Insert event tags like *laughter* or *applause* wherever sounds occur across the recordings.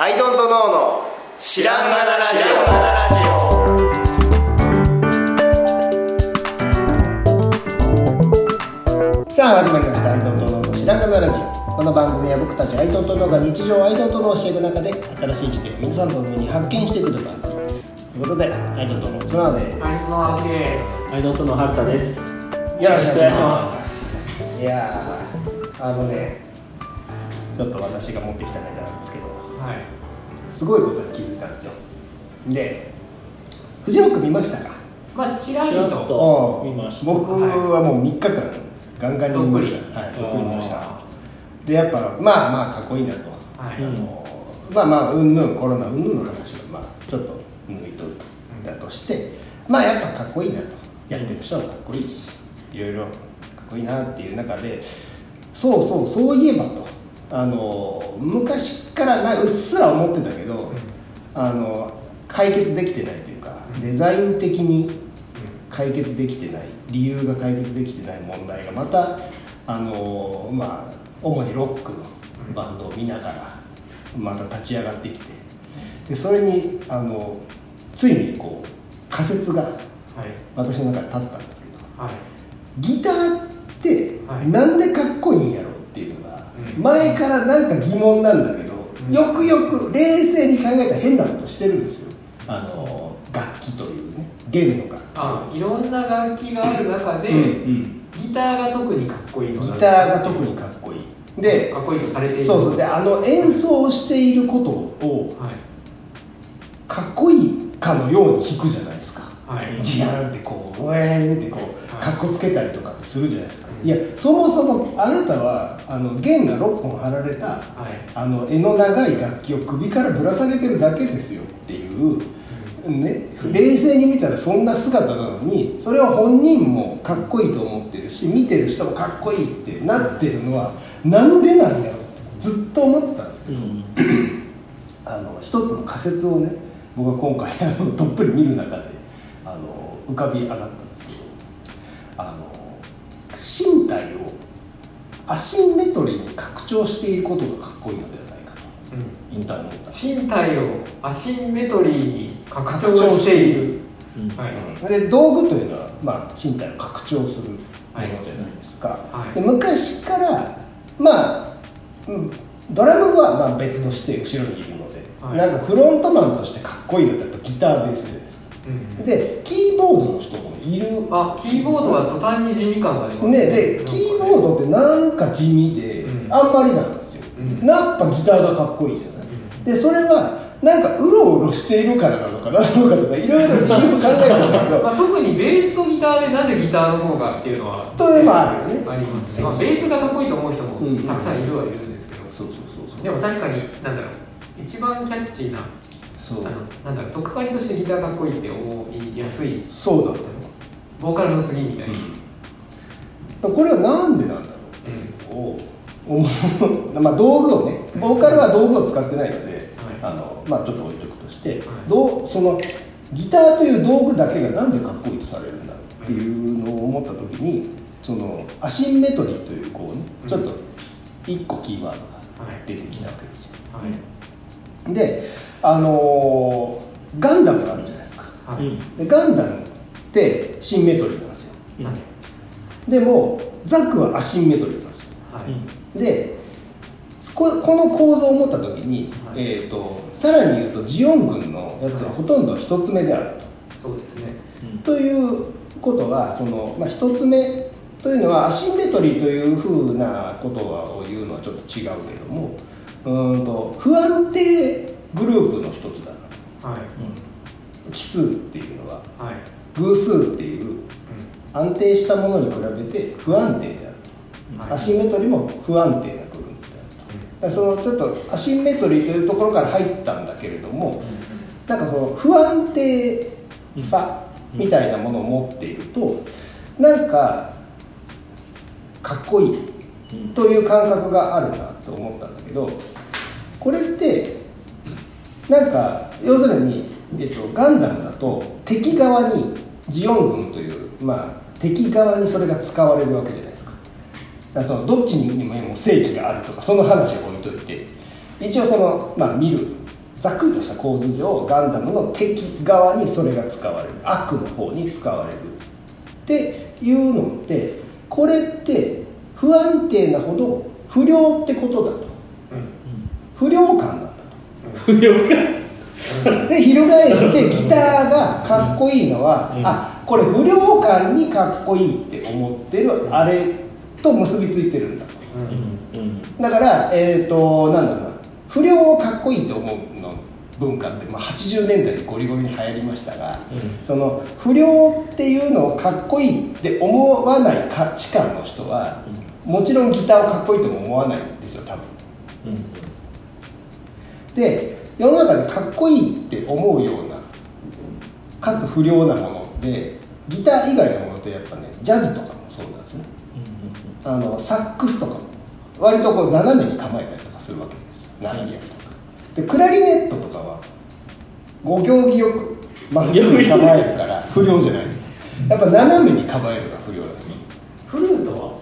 アイドントノーの知らんがなラジオさあ始まりましたアイドントノーの知らんがなラジオこの番組は僕たちアイドントノーが日常アイドントノーをしていく中で新しい視点を皆さんと共に発見していくという番組ですということでアイドントノーの綱でアイドの青木です。アイドントの春田です。よろしくお願いしますいやーあのねちょっと私が持ってきたネタなんですけどはい。すごいことに気づいたんですよ。でフジロック見ましたか？まあ、ちらりと。と見ました。僕はもう3日間ガンガンに見ました。はい。どっ見ました。でやっぱまあまあかっこいいなと、はい。うんあのまあまあうんぬんコロナうんぬんの話はまあちょっと抜いとるとだとしてまあやっぱかっこいいなと。やってる人はかっこいいしいろいろかっこいいなっていう中でそうそうそういえばとあの昔からなうっすら思ってたけどあの解決できてないというかデザイン的に解決できてない理由が解決できてない問題がまたあのまあ主にロックのバンドを見ながらまた立ち上がってきてでそれにあのついにこう仮説がはい。私の中で立ったんですけどはい。ギターってはいなんでかっこいいんやろっていうのがうん前からなんか疑問なんだけどうん。よくよく冷静に考えたら変なことしてるんですよ。あの楽器というね。弦の楽器。あ、いろんな楽器がある中で、うんうん。ギターが特にかっこいいのギターが特にかっこいい。でかっこいいとされている。そうそう。であの演奏していることをはい。かっこいいかのように弾くじゃないですか。はい。ジャーンってこうウェーンってこうはい。かっこつけたりとかするじゃないですか。うんいやそもそもあなたはあの弦が6本貼られたはい。あの柄の長い楽器を首からぶら下げてるだけですよっていう、ね、冷静に見たらそんな姿なのにそれは本人もかっこいいと思ってるし見てる人もかっこいいってなってるのはなんでなんやろ？ずっと思ってたんですけどうん。あの一つの仮説をね僕は今回あのどっぷり見る中であの浮かび上がったんですけどあの身体をアシンメトリーに拡張していることがかっこいいのではないかと。うん。インターネット。身体をアシンメトリーに拡張している。うん。はい。で道具というのは、まあ、身体を拡張するものじゃないですか、はい。で昔からまあ、うん、ドラムはまあ別として後ろにいるので、はい。なんかフロントマンとしてかっこいいのってやっぱギターベースでうん。でキーボードの人もいる。あ、キーボードは途端に地味感がありますね。でキーボードってなんか地味で、うん。あんまりなんですよ、うん。やっぱギターがかっこいいじゃない、うん。でそれはなんかうろうろしているからなのかなどうかとかいろいろ理由考えるんだけど。まあ、特にベースとギターでなぜギターの方がっていうのはというのもあるよね。ありますね、まあ、ベースがかっこいいと思う人もうんたくさんいるはいるんですけど、そうそうそうそう。でも確かになんだろう。一番キャッチーなそう。あのなんだろうとっかかりとしてギターかっこいいって思いやすいそうだったボーカルの次みたいな、のこれはなんでなんだろう。んうを思うまあ道具をねボーカルは道具を使ってないので、はあのまあちょっと置いとくとして、はい。どうそのギターという道具だけがなんでかっこいいとされるんだろうっていうのを思った時にそのアシンメトリーというこうねちょっと一個キーワードが出てきたわけですよ。はい。であのーガンダムがあるじゃないですか。はい、うん。でガンダムってシンメトリーなんですよ。うん。はい。でもザクはアシンメトリーなんですよ。はい。でここの構造を持った時に、はい。えー、とさらに言うとジオン軍のやつはほとんど一つ目であるそうですね。と。ということはその、まあ、一つ目というのはアシンメトリーというふうなことを言うのはちょっと違うけれどもうーんと不安定グループの一つだな。はい。奇数っていうのははい、偶数っていうう安定したものに比べて不安定である。んはい、アシンメトリーも不安定な部分であるだからそのちょっとアシンメトリーというところから入ったんだけれどもなんかその不安定さみたいなものを持っているとなんかかっこいいうんという感覚があるなと思ったんだけどこれってなんか要するに、えっと、ガンダムだと敵側にジオン軍という、まあ、敵側にそれが使われるわけじゃないですか。だからそのどっちにも正義があるとかその話を置いといて。一応その、まあ、見るざっくりとした構図上ガンダムの敵側にそれが使われる。悪の方に使われる。っていうのってこれって不安定なほど不良ってことだと。不良感だ不良か。とで翻ってギターがかっこいいのは、うん。あこれ不良感にかっこいいって思ってるあれと結びついてるんだと。うん。うんだからえっ、となんだろうな。不良をかっこいいと思うの文化って、まあ、80年代にゴリゴリに流行りましたが、その不良っていうのをかっこいいって思わない価値観の人は、もちろんギターをかっこいいとも思わないんですよ多分。うんで世の中でかっこいいって思うようなかつ不良なものってギター以外のものってやっぱねジャズとかもそうなんですね。あのサックスとかも割とこう斜めに構えたりとかするわけです。長いやつとか。でクラリネットとかはご行儀よくまっすぐに構えるから不良じゃないです。やっぱ斜めに構えるのが不良なんですフルートは？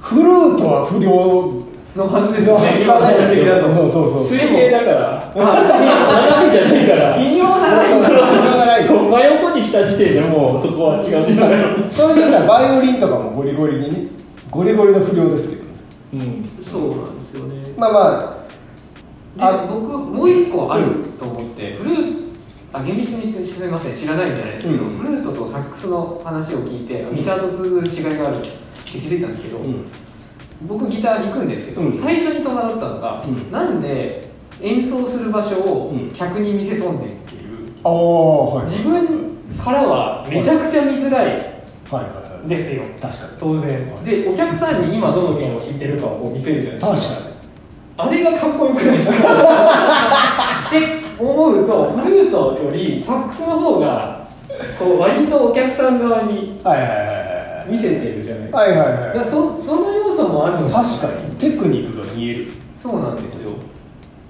フルートは不良のはずですよね。今のだとそうそうそう水平だから。斜めじゃないから。微妙な。いこう真横にした時点でもうそこは違う。そういう意味ではバイオリンとかもゴリゴリにね。ゴリゴリの不良ですけどね。うん。そうなんですよね。まあまあ。で僕もう一個あると思って、フルートあ厳密にすみません。知らないんじゃないですけど、うん。フルートとサックスの話を聞いてギターと通ずる違いがあるって気づいたんですけど、うん僕ギター行くんですけど、うん。最初に戸惑ったのが、うん。なんで演奏する場所をうん。客に見せとんねんっていう。ああはい。自分からはめちゃくちゃ見づらいはい。はい。はい。ですよ。確かに。当然。でお客さんに今どの弦を弾いてるかをこう見せるじゃないですか。確かに。あれがかっこよくないですか？*laughs* って思うとフルートよりサックスの方がこう割とお客さん側にはいはいはい見せてるじゃないですか。はいはいはいそそのもあるの確かに。テクニックが見える。そうなんですよ。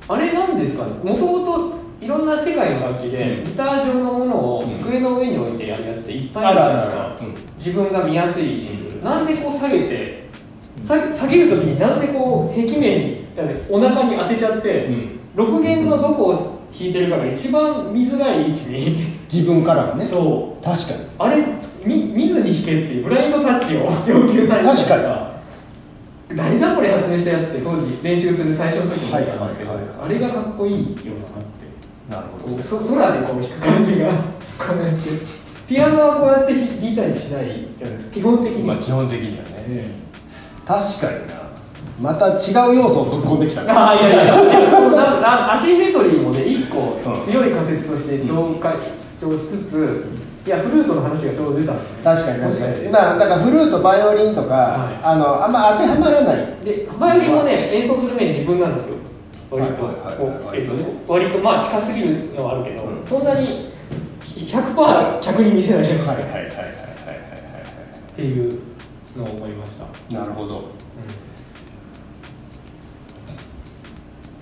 あれなんですかね。もともといろんな世界の楽器で、うん。ギター上のものを机の上に置いてやるやつっていっぱいあるじゃないですか、うん。自分が見やすい位置にするなんでこう下げて下げ下げるときになんでこう壁面にお腹に当てちゃって、うん。6弦のどこを弾いてるかが一番見づらい位置に。自分からはね。そう。確かに。あれみ見ずに弾けっていうブラインドタッチを要求されてた確か。に誰だこれ発明したやつって当時練習する最初の時に思ったんですけど、あれがかっこいいよなって。なるほど。そ空でこう弾く感じが。こうやってピアノはこうやって弾いたりしないじゃないですか。基本的に、まあ基本的にはね。え確かにな。また違う要素をぶっ込んできたああいやいや。アシンメトリーもね一個うん強い仮説として同解調しつつ、いやフルートの話がちょうど出たんで確かに確かに。まあだからフルートバイオリンとか、はい。あのあんま当てはまらない。でバイオリンもね演奏する面自分なんですよ。割と割とまあ近すぎるのはあるけど、うん。そんなに100%客に見せないじゃないですか、はいはいはいはいはい。はいっていうのを思いました、はいなるほど。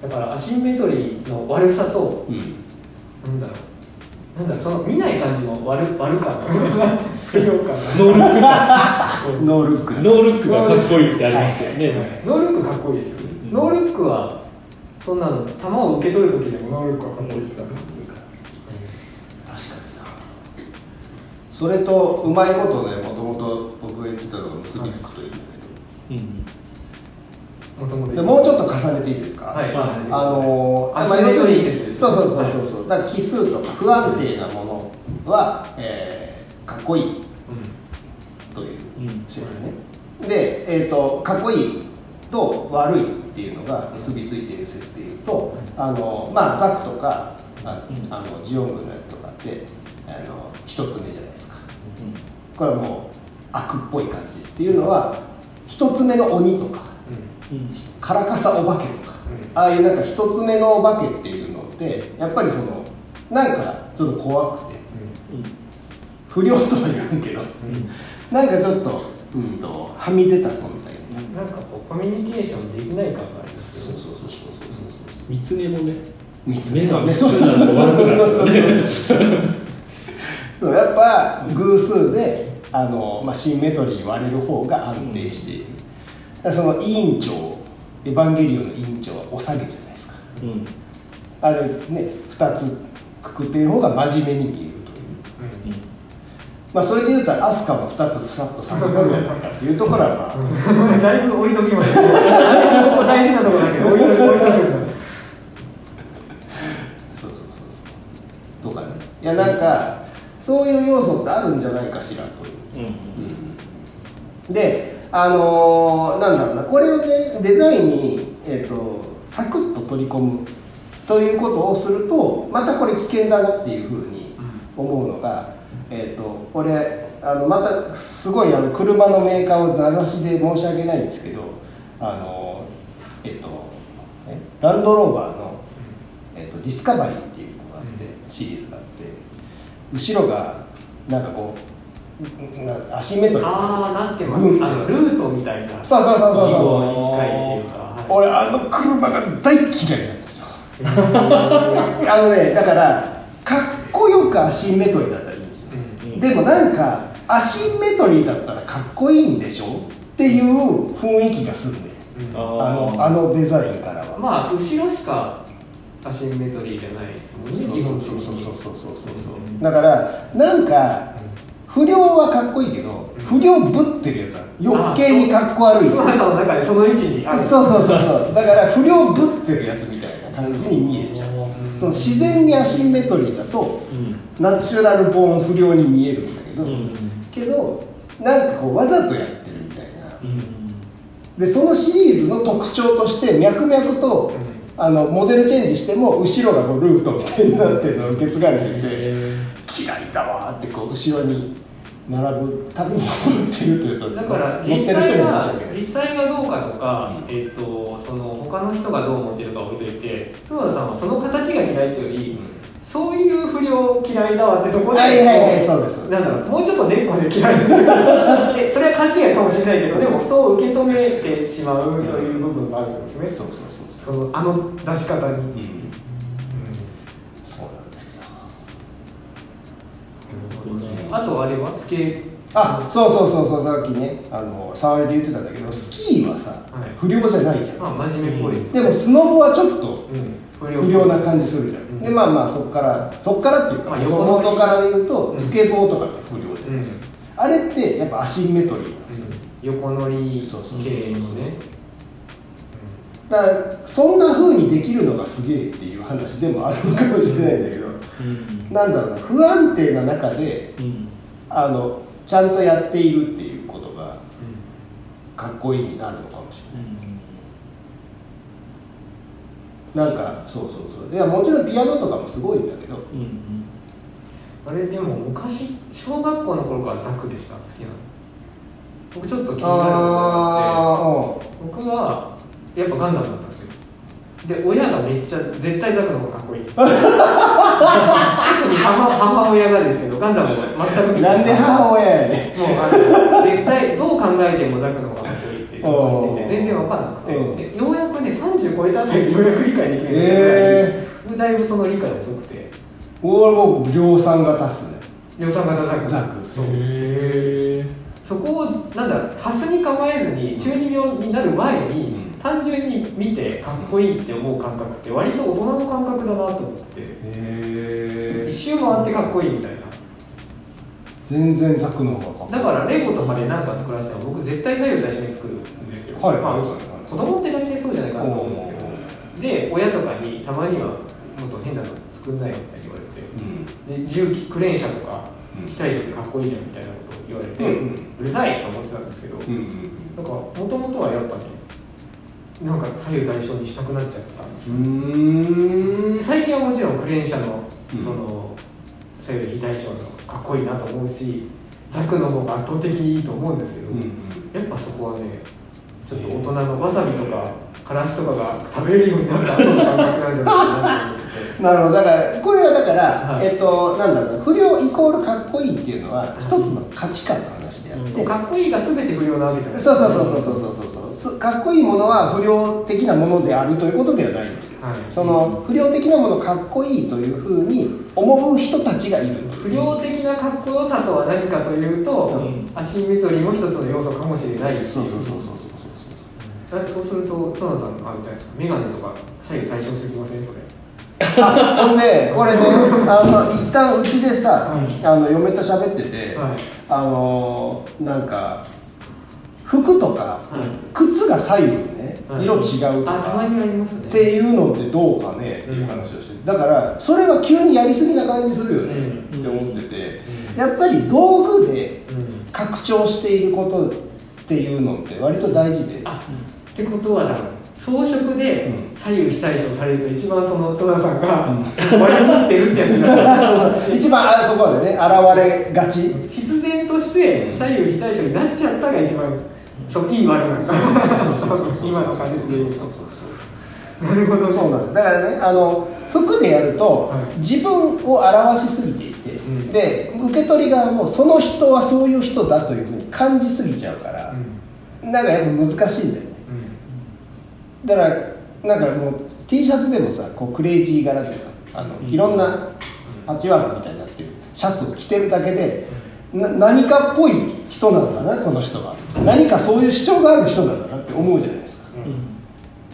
だからアシンメトリーの悪さとうん。なんだろうなんだその見ない感じの悪悪感不良感ノールッノールック。クノールックがかっこいいってありますけどね、ノールックかっこいいですよ。ね、ノールックはそんなの球を受け取る時でもノールックはかっこいいですから、確かにな。それとうまいことねもともと僕が言ってたのが結びつくという。んだけうんもともともうちょっと重ねていいですか？はい、あのーまあ要するに説ですそうそうそうそうそう、だから奇数とか不安定なものは、えーかっこいいといううん。説ね、で、えーと、かっこいいと悪いっていうのが結びついている説でいうと、あのまあ、ザクとかああのジオングのやつとかってあの一つ目じゃないですか。これはもう悪っぽい感じっていうのは一つ目の鬼とかうんカラカサお化けとか、ああいうなんか一つ目のお化けっていうのってやっぱりそのなんかちょっと怖くて不良とは言うんけど、なんかちょっと,、うん、とはみ出た存在な。ん。かこうコミュニケーションできない感がありますよね。そうそうそうそうそう三つ目もね。三つ目。がねそうそうそうそう。やっぱ偶数であの、まあ、シンメトリー割れる方が安定している、だその委員長エヴァンゲリオンの委員長はお下げじゃないですか。うん。あれね2つくくっている方が真面目に見えるという。まあそれで言うとアスカも2つふさっと下げとるやないかっていうところはまあ *laughs* だいぶ置いときます大事なところだけど置いとく置いそうそうそうそうとかねいやなんかそういう要素ってあるんじゃないかしらといううんであのーなんだろうなこれをねデザインに、えー、とサクッと取り込むということをするとまたこれ危険だなっていうふうに思うのが、えー、とこれあのまたすごいあの車のメーカーを名指しで申し訳ないんですけどあのえっ、とえ？ランドローバーの、えー、とディスカバリーっていうのがあって、シリーズがあって後ろがなんかこうなアシンメトリー。ああなんていうの？うんあのルートみたいな。そうそうそうそう記そう。近いっていうか、はい俺あの車が大嫌いなんですよ。*laughs* あのねだからかっこよくアシンメトリーだったらいいんですよ。うんでもなんかアシンメトリーだったらかっこいいんでしょっていう雰囲気がするねうん。あのあのデザインからは。まあ後ろしかアシンメトリーじゃないですもんね基本的そうそうにそうそうそう。そうそうだからなんか不良はかっこいいけど不良ぶってるやつは余計にかっこ悪いその位置にある。そうそうそうそう。だから不良ぶってるやつみたいな感じに見えちゃう。その自然にアシンメトリーだとうん。ナチュラルボーン不良に見えるんだけど、うん。けどなんかこうわざとやってるみたいな。うん。でそのシリーズの特徴として脈々とあのモデルチェンジしても後ろがこうルートみたいになってるのを受け継がれてて嫌いだわーってこう後ろに並ぶたびに思ってるというそのだから実際は実際がどうかとか、えっとその他の人がどう思ってるか置いといて角田さんはその形が嫌いっていうより、そういう不良嫌いだわってところで、はいはいはいそうですなんだろうもうちょっと根っこで嫌い。*laughs* でそれは勘違いかもしれないけどでもそう受け止めてしまうという部分があるんですね、そうそうそうそのあの出し方に、あとあれはスケーあそうそうそうそうさっきねあの触りで言ってたんだけどスキーはさ、はい。不良じゃないじゃん、まあ真面目っぽい。です、でもスノボはちょっとうん、不良な感じするじゃん、うん。でまあまあそこからそこからっていうかまあ元々から言うと、うん。スケボーとかって不良じゃん、うん。あれってやっぱアシンメトリーなんですよ、横乗りそうそうそうそう。系のねだからそんな風にできるのがすげえっていう話でもあるのかもしれないんだけど、うん。なんだろうな不安定な中でうん。あのちゃんとやっているっていうことがかっこいいになるのかもしれない。なんかそうそうそう。いやもちろんピアノとかもすごいんだけど。うんうん。あれでも昔小学校の頃からザクでした好きなの。僕ちょっと気になることがああって僕はやっぱガンダムだったんですよ。で親がめっちゃ絶対ザクの方がかっこいい *laughs* 特に母母親がですけどガンダムを全くあ見てなんで母親やねもうあの絶対どう考えてもザクの方がかっこいいっていう感じで全然分かんなくて。うん。でようやくね30超えたあたりでようやく理解できる。えだいぶその理解が遅くて。俺も量産型っすね。量産型ザクザクそうへそこをなんだハスに構えずに中二病になる前に、うん。単純に見てかっこいいって思う感覚って割と大人の感覚だなと思ってへ一周回ってかっこいいみたいな。全然ザクの方がだからレゴとかで何か作らせても僕絶対左右対称に作るんですよ、はい。まあ、はい。子供って大体そうじゃないかなと思うんですけどで親とかにたまにはもっと変なの作んないよって言われてうん。で重機クレーン車とかうん。機体車ってかっこいいじゃんみたいなことを言われて、うんうるさいと思ってたんですけど、うんうんなんかもともとはやっぱねなんか左右対称にしたくなっちゃった。最近はもちろんクレーン車のうん。その左右非対称のかっこいいなと思うしザクの方が圧倒的にいいと思うんですけど、やっぱそこはねちょっと大人のわさびとかからしとかが食べれるようになった感覚なんじゃないかなと思っててなるほど。だからこれはだから、はい。えっとなんだろうな不良イコールかっこいいっていうのは一つの価値観の話であって、かっこいいが全て不良なわけじゃない。そうそうそうそうそうそうそう。すかっこいいものは不良的なものであるということではないんです。よ、はい。その不良的なものかっこいいというふうに思う人たちがいる。不良的なかっこよさとは何かというと、うん。アシンメトリーも一つの要素かもしれない。そうそうそうそうだってそうすると角田さんあるじゃないですか眼鏡とか左右対称すぎませんそれ。あほんで *laughs* これねあの一旦うちでさ、はい。あの嫁と喋ってて、はい。あのなんか服とか、はい。靴が左右ね、はい色違うとあたまかにありますね。っていうのってどうかねっていう話をして。だからそれは急にやりすぎな感じするよね。うん。って思ってて、うん。やっぱり道具でうん。拡張していることっていうのって割と大事で。あってことはだから装飾でうん。左右非対称されると一番その戸田さんが割り持ってるってやつになる一番あそこでね現れがち。必然として左右非対称になっちゃったが一番そういい悪なんです今の感じで言うと。なるほど。そうなんです。だからねあの服でやると、はい。自分を表しすぎていて、ん。で受け取り側もその人はそういう人だというふうに感じすぎちゃうから、なんかやっぱ難しいんだよね。だからなんかもう T シャツでもさこうクレイジー柄というかあの、いろんなパッチワークみたいになってるシャツを着てるだけでな何かっぽい人なのかなこの人は。何かそういう主張がある人なんだなって思うじゃないですか。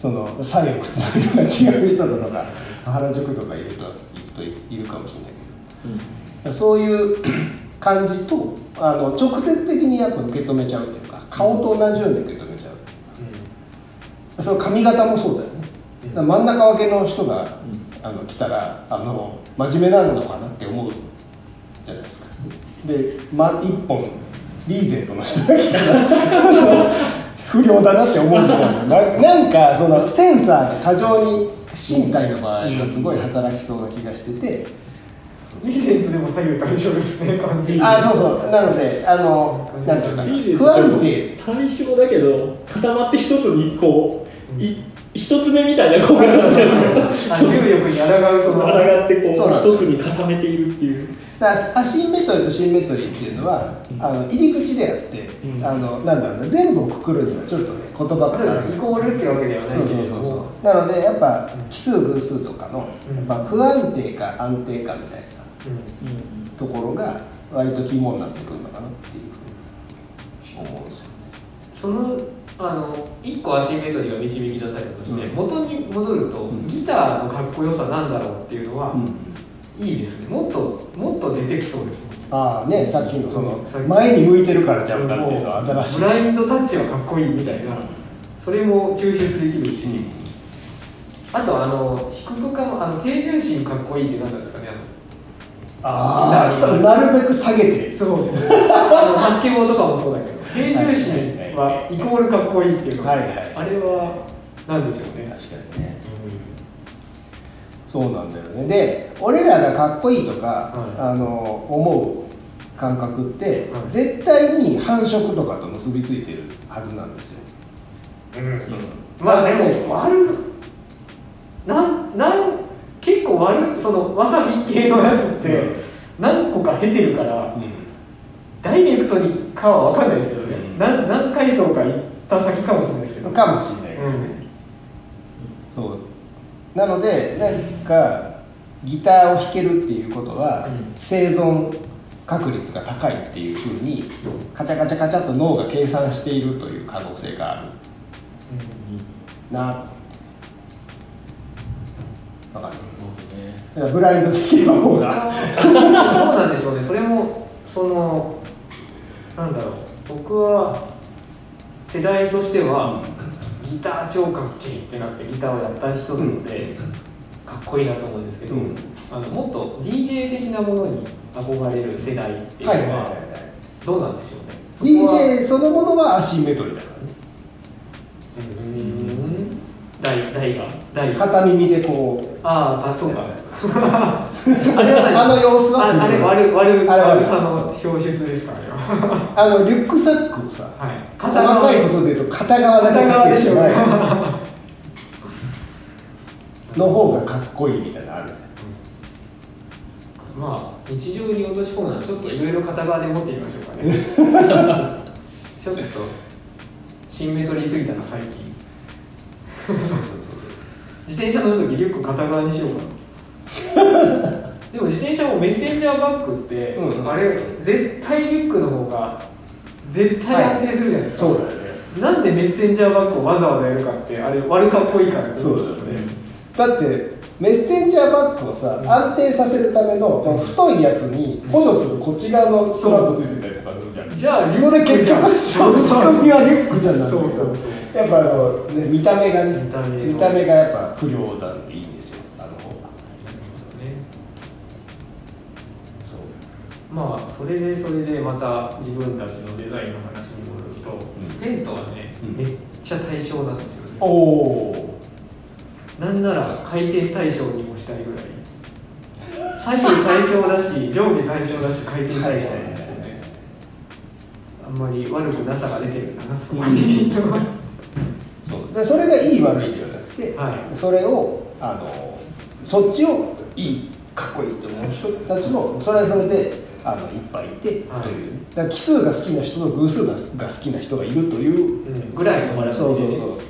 その左右靴の色が違う人だとか原宿とかいるといるといるかもしれないけど。そういう *coughs* 感じとあの直接的にやっぱ受け止めちゃうというか顔と同じように受け止めちゃうその髪型もそうだよね。真ん中分けの人が、あの来たらあの真面目なのかなって思うじゃないですかで、ま、一本リーゼントの人が来たら *laughs* 不良だなって思うみたいな。ななんかそのセンサーが過剰に身体の場合がすごい働きそうな気がしてて、リーゼントでも左右対称ですね完全に。あそうそう。なのであのなんていうか不安定。対象だけど固まって一つにこうい一つ目みたいな効果になっちゃうんですよあ重力に抗うその。抗ってこそう一つに固めているっていう。だからアシンメトリーとシンメトリーっていうのは、あの入り口であって、うん。あのなんだろうな全部をくくるにはちょっとね言葉が足らない。イコールってわけではないそう。そうなのでやっぱ奇数偶数とかの、うん。やっぱ不安定か安定かみたいなうん。ところが割と肝になってくるのかなっていうふうに思うんですよね。そのあの1個アシンメトリーが導き出されたとして、うん。元に戻ると、うん。ギターのかっこよさなんだろうっていうのは、いいですね。もっともっと出てきそうですああねさっきのその前に向いてるからちゃうかっていうのは新しい。ブラインドタッチはかっこいいみたいなそれも抽出できるし、あとあの低くかもあの低重心かっこいいって何なんですかねああなる。べく下げて。そう。バスケボーとかもそうだけど *laughs* 低重心はイコールかっこいいっていうのはいはい。あれは何でしょうね、確かにね。そうなんだよね。で俺らがかっこいいとか、はい。あの思う感覚って、はい。絶対に繁殖とかと結びついてるはずなんですよ、まあでねも悪なんなん結構悪いそのわさび系のやつって何個か経てるからダイレクトにかは分かんないですけどね、うん。な何階層か行った先かもしれないですけど、かもしれない。けどね、そう。なのでなんかギターを弾けるっていうことは、うん。生存確率が高いっていうふうにカチャカチャカチャっと脳が計算しているという可能性がある。なと。分かるだからブラインド的な方が。ど *laughs* うなんでしょうね。それもそのなんだろう。僕は世代としては、ギター超かっけえってなってギターをやった人なので、かっこいいなと思うんですけど、うん。あのもっと DJ 的なものに憧れる世代っていうのは,、どうなんでしょうね。DJ そのものはアシンメトリーだからね。うーん。台台が台が。片耳でこう。あああそうか。*laughs* あれあの様子は。ああれ悪悪悪さの表出ですかあれはあのリュックサックをさはい。細かいことで言うと片側だけかけてないの方がかっこいいみたいなのあるまあ日常に落とし込むのはちょっといろいろ片側で持ってみましょうかね。*laughs* ちょっとシンメトリーすぎたな最近。自転車乗る時リュック片側にしようかな *laughs* でも自転車もメッセンジャーバッグって、うんあれ絶対リュックの方が絶対安定するじゃないですか、そうだよね。なんでメッセンジャーバッグをわざわざやるかってあれ悪かっこいいからそうだよね。だってメッセンジャーバッグをさ安定させるためのこの太いやつに補助するこっち側のストラップついてたりとかするじゃん。じゃあ結局仕組みはリュックじゃんなんだけどそうそう。やっぱあの、ね、見た目がね見た目がやっぱ不良なんでいいんまあそれでそれでまた自分たちのデザインの話に戻ると、ん。テントはね、うん。めっちゃ対象なんですよね。おおなんなら回転対象にもしたいぐらい。左右対象だし *laughs* 上下対象だし回転対象なんですよね。あんまり悪くなさが出てるんだなそこに。そう。でそれがいい悪いではなくて、はい。それをあのそっちをいいかっこいいと思う人たちもそれはそれであのいっぱいいて、はい。という。だから奇数が好きな人と偶数がが好きな人がいるという。うん。ぐらいのバランスでそうそうそう。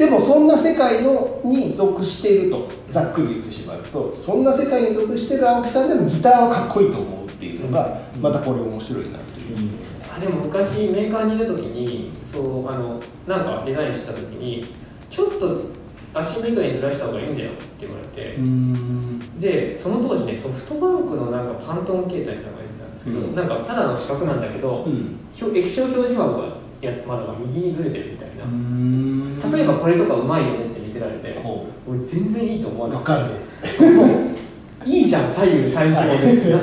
でもそんな世界のに属しているとざっくり言ってしまうとそんな世界に属している青木さんでもギターはかっこいいと思うっていうのがまたこれ面白いなという、あでも昔メーカーにいる時にそうあのなんかデザインした時にちょっとアシンメトリーにずらした方がいいんだよって言われて、ん。でその当時ねソフトバンクのなんかパントン携帯とか言ってたんですけど、うん。なんかただの四角なんだけど、うん。表液晶表示幕がや窓が右にずれてるみたいな、ん。例えばこれとかうまいよねって見せられて、ほ俺全然いいと思わうない分かんね。もう。いいじゃん左右対称で。な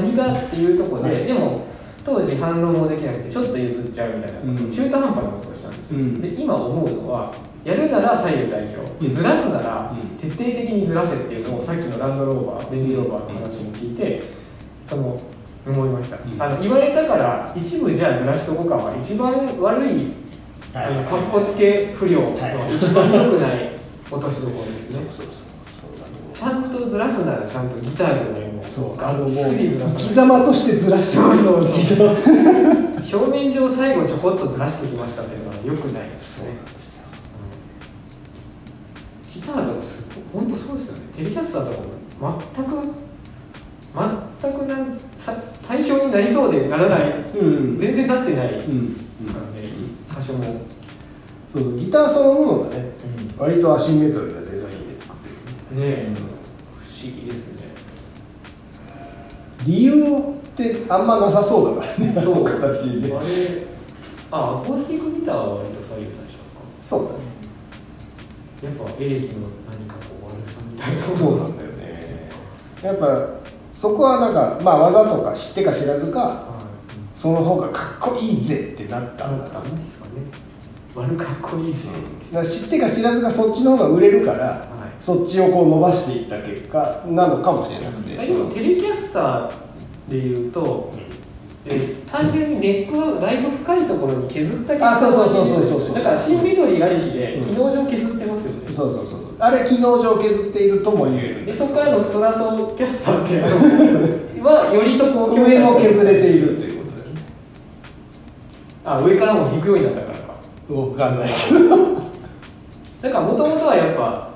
何がっていうところで、はい。でも当時反論もできなくてちょっと譲っちゃうみたいな、うん。中途半端なことをしたんですよ、うん。で今思うのはやるなら左右対称、うん。ずらすならうん。徹底的にずらせっていうのをさっきのランドローバーレンジローバーの話も聞いて、その思いました、うん。あの言われたから一部じゃあずらしとこうかは一番悪いあのかっこつけ不良の一番良くない落としどころですね、そうそうそうそうだねちゃんとずらすならちゃんとギターぐらいもそう。あのもう生きさ様としてずらしてます *laughs* 表面上最後ちょこっとずらしてきましたっていうのは良くないですねテレキャスターとかも全く全くなんさ対象になりそうでならない。うん。全然なってない。からねうん。箇所も、そうギターそのものがね割とアシンメトリーなデザインで作ってるねえ。不思議ですね。理由ってあんまなさそうだからね。あの形にねあれあアコースティックギターは割と左右対称か。そうだね。やっぱエレキのそうなんだよね。やっぱそこはなんかまあ技とか知ってか知らずかはその方がかっこいいぜってなっいたんだあったんですかね。悪かっこいいぜだから知ってか知らずがそっちの方が売れるからはい。そっちをこう伸ばしていった結果なのかもしれなくて。あでもテレキャスターでいうと、えー単純にネックがだいぶ深いところに削った結果だから新緑ありきでうん。機能上削ってますよね、そうそうそうあれ機能上削っているとも言えるでそこからのストラトキャスターっていうのはよりそこを上も削れているということだよねあ上からも引くようになったからか。分かんないけど。だからもともとはやっぱ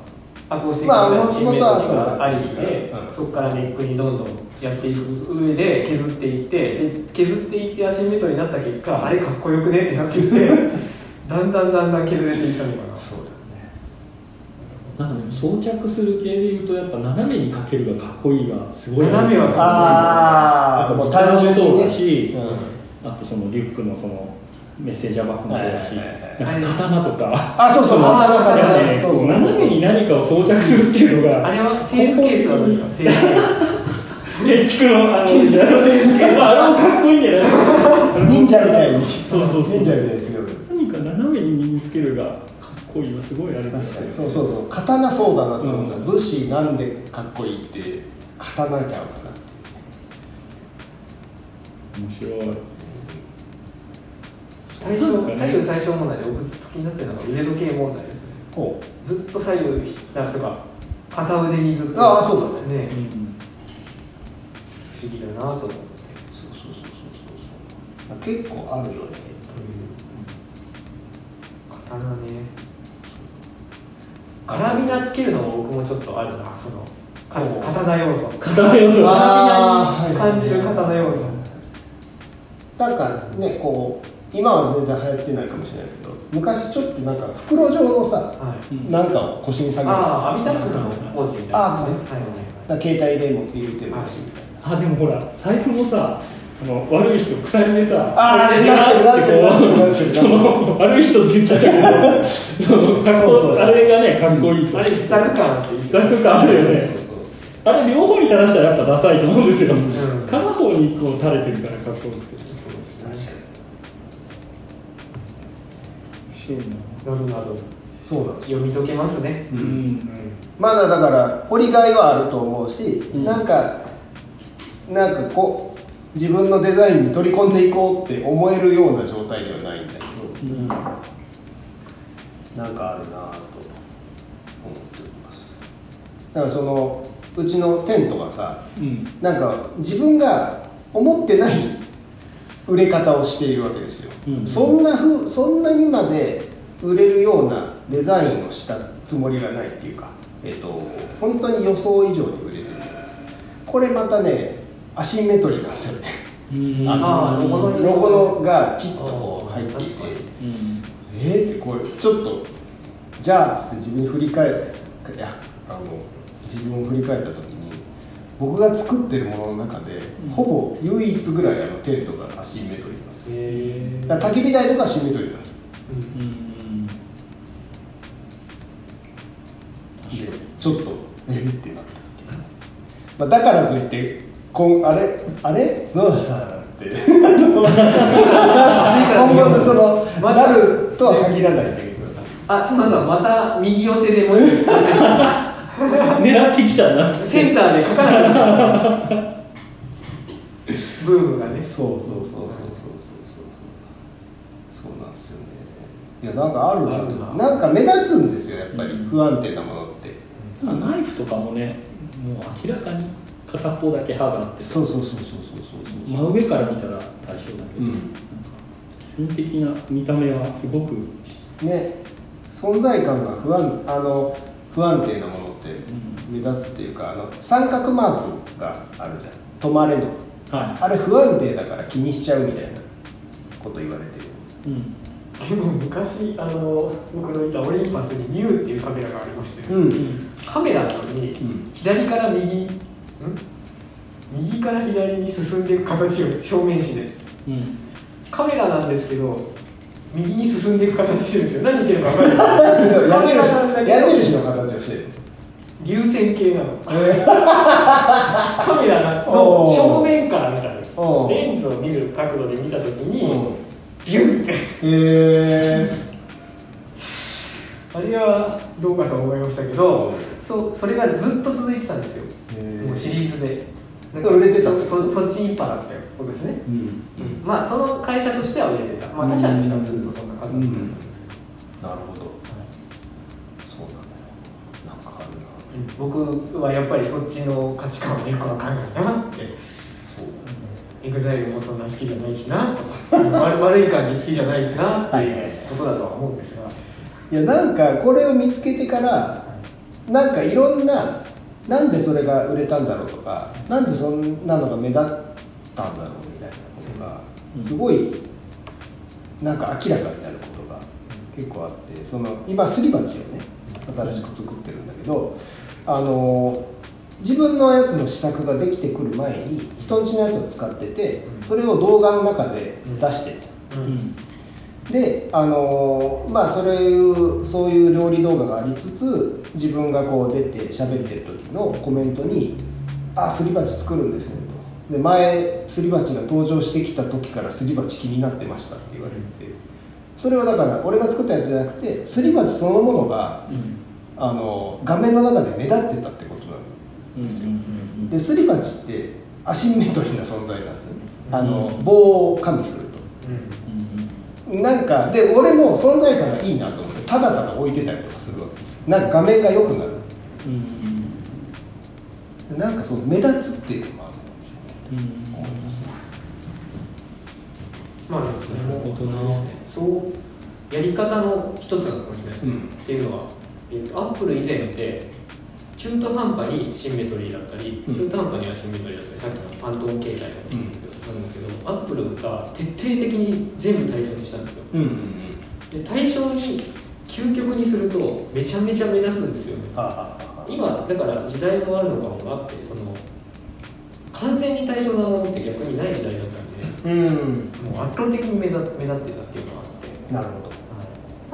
アコースティックまあな新メ元々はトリがありきで、うん。そこからネックにどんどんやっていく上で削っていってで削っていってアシンメトリーになった結果あれかっこよくねってなっていって *laughs* だんだんだんだん削れていったのかななんかでも装着する系でいうとやっぱ斜めにかけるがかっこいいがすごい斜めはすごいですああもう単純そうだし、うん。あとそのリュックのそのメッセージャーバッグもそうだし、刀とか、あそうそう刀なんかね。斜めに何かを装着するっていうのが、あれはセールスケースなんですか？建築のあの建築のセールスケースあれもかっこいいんじゃない。*laughs* 忍者みたいに。そうそうそう。忍者みたいですけど。何か斜めに身につけるがこいいはすごいあれですよね。にそうそうそう刀そうだなと思った、武士なんでかっこいいって刀ちゃうかな面白い。対象左右対称問題で僕ずっと気になってるのが腕時計問題ですねずっと左右なんとか片腕にずっとああそうだねねうん不思議だなと思ってそうそうそうそうそう結構あるよね刀ねカラビナつけるのも僕もちょっとあるな。その刀要素。刀要素。カラビナに感じる刀要素。なんかねこう今は全然流行ってないかもしれないけど昔ちょっとなんか袋状のさはい。なんかを腰に下げる。ああアビタックスのポーチみたいな。あはいはい携帯で持って入れてるしみたいな。あでもほら財布もさあの悪い人鎖でさあー鎖でガーッてこなってその悪い人って言っちゃったけどあれがねかっこいいとあれザク感あっていいっすザク感あるよねあれ両方に垂らしたらやっぱダサいと思うんですよ、ん。片方にこう垂れてるからかっこよくて。確かなるなどにそうな。んです読み解けますね。ううん。んまだだから掘りがいはあると思うし、うん。なんかなんかこう自分のデザインに取り込んでいこうって思えるような状態ではないんだけど。うん。なんかあるなぁと思っております。だからそのうちのテントがさうん。なんか自分が思ってない売れ方をしているわけですよ、うん。そんなふうそんなにまで売れるようなデザインをしたつもりがないっていうか、えっと本当に予想以上に売れてる。これまたねアシンメトリーなんですよね。うん。あのロゴの。がきっとこう入っていて。えー、ってこれちょっとじゃあっつって自分に振り返っていやあの自分を振り返った時に僕が作ってるものの中で、ほぼ唯一ぐらいあのテントがアシンメトリーなんですだ焚き火台とかアシンメトリーなんですよ。うん。でちょっとえーってなったまあ、だからといってこんあれ？あれ？角田さんって。*laughs* 今後のその、まだなるとは限らないんだけどあ角田さんまた右寄せでもし狙ってきたなセンターで書かなきゃいけない。ブームがね。そうそうそうそうそうそうそう。そうなんですよね。いやなんかあるな。あるな。なんか目立つんですよやっぱり。不安定なものって、なん。かナイフとかもねもう明らかに片方だけ刃があって。そうそうそうそうそうそう真上から見たら対象だけど、う基本的な見た目はすごく。んね。存在感が不安あの不安定なものって目立つっていうかあの三角マークがあるじゃん。止まれの。はあれ不安定だから気にしちゃうみたいなこと言われてる。い、うん。でも昔あの僕のいたオリンパスにミューっていうカメラがありまして、うん。カメラなのに、ん。左から右ん右から左に進んでいく形を正面視で。うん。カメラなんですけど右に進んでいく形してるんですよ。何言ってるか分かんない。矢印矢印の形をしてる。流線形なの。え？*laughs* カメラの正面から見たんです。おー。レンズを見る角度で見た時ー。にビュンって。へあれはどうかと思いましたけどそうそれがずっと続いてたんですよ。えもうシリーズで。売れてたそそそっち一派だったことですね、うん。まあその会社としては売れてた。まあ他社としてはずっとそんな感じ、うん。なるほど。そうだね。なんかあるな。僕はやっぱりそっちの価値観はよくわかんないなって。そう。エグザイルもそんな好きじゃないしな悪 *laughs* 悪い感じ好きじゃないなっていうことだとは思うんですが。いやなんかこれを見つけてからなんかいろんななんでそれが売れたんだろうとかなんでそんなのが目立ったんだろうみたいなことがうん。すごいなんか明らかになることが結構あってその今すり鉢をね新しく作ってるんだけどあの自分のやつの試作ができてくる前に人んちのやつを使っててそれを動画の中で出してるうんであのーまあそれいうそういう料理動画がありつつ自分がこう出て喋ってる時のコメントに「あすり鉢作るんですね」と。で前すり鉢が登場してきた時からすり鉢気になってましたって言われてそれはだから俺が作ったやつじゃなくてすり鉢そのものがうん。あの画面の中で目立ってたってことなんうんですり鉢ってアシンメトリーな存在なんですよね。あのうん。棒を加味すると。うんなんかで俺も存在感がいいなと思ってただただ置いてたりとかするわけ。なんか画面が良くなる。うんなんかそう目立つっていうのもあるうん思いますねまあなるほどなそう。やり方の一つなのかもしれないです、うん。っていうのは、えーとアップル以前って中途半端にシンメトリーだったり、うん。中途半端にはシンメトリーだったりさっきのファントム形態だったりなんですけど、アップルが徹底的に全部対象にしたんですよ。うんうんうん。で対象に究極にするとめちゃめちゃ目立つんですよね。ああ今だから時代もあるのかもなってその完全に対象なものって逆にない時代だったんでうん。もう圧倒的に目立目立ってたっていうのがあって。なるほど。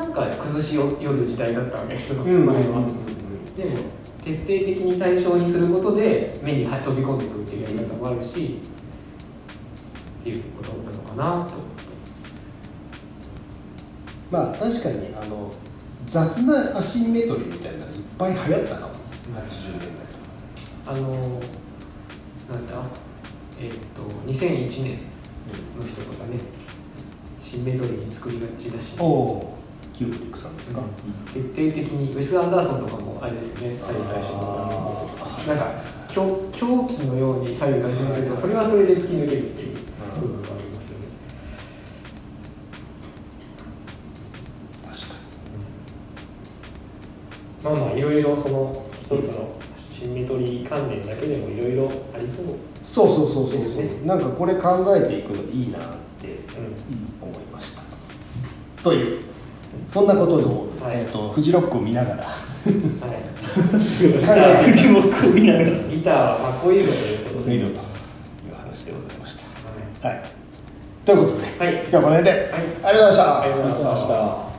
なんか崩し寄る時代だったわけですよ、うん。前は、でも徹底的に対象にすることで目に飛び込んでくるっていうやり方もあるしっていうことなのかなと思って。まあ確かにあの雑なアシンメトリーみたいなのいっぱい流行ったかも80年代と。かあのなんだ？えっ、と2001年の人とかねシンメトリーに作りがちだし。おおキューブリックさんですか、徹底的にウェス・アンダーソンとかもあれですよね左右対称のな。んか狂狂気のように左右対称にするとそれはそれで突き抜けるっていう。部分がありますよね確かまあまあいろいろその一つのシンメトリー関連だけでもいろいろありそう、にそうそうそうそうそう、ですなんかこれ考えていくのいいなってう思いました。というそんなことを、はい。えー、とフジロックを見ながら。んはい、考えて藤本見ながら。ギターはかっこいいぞということで、という話でございました。はい。はい。ということで、はい。今日はこの辺で、はい。ありがとうございました。ありがとうございました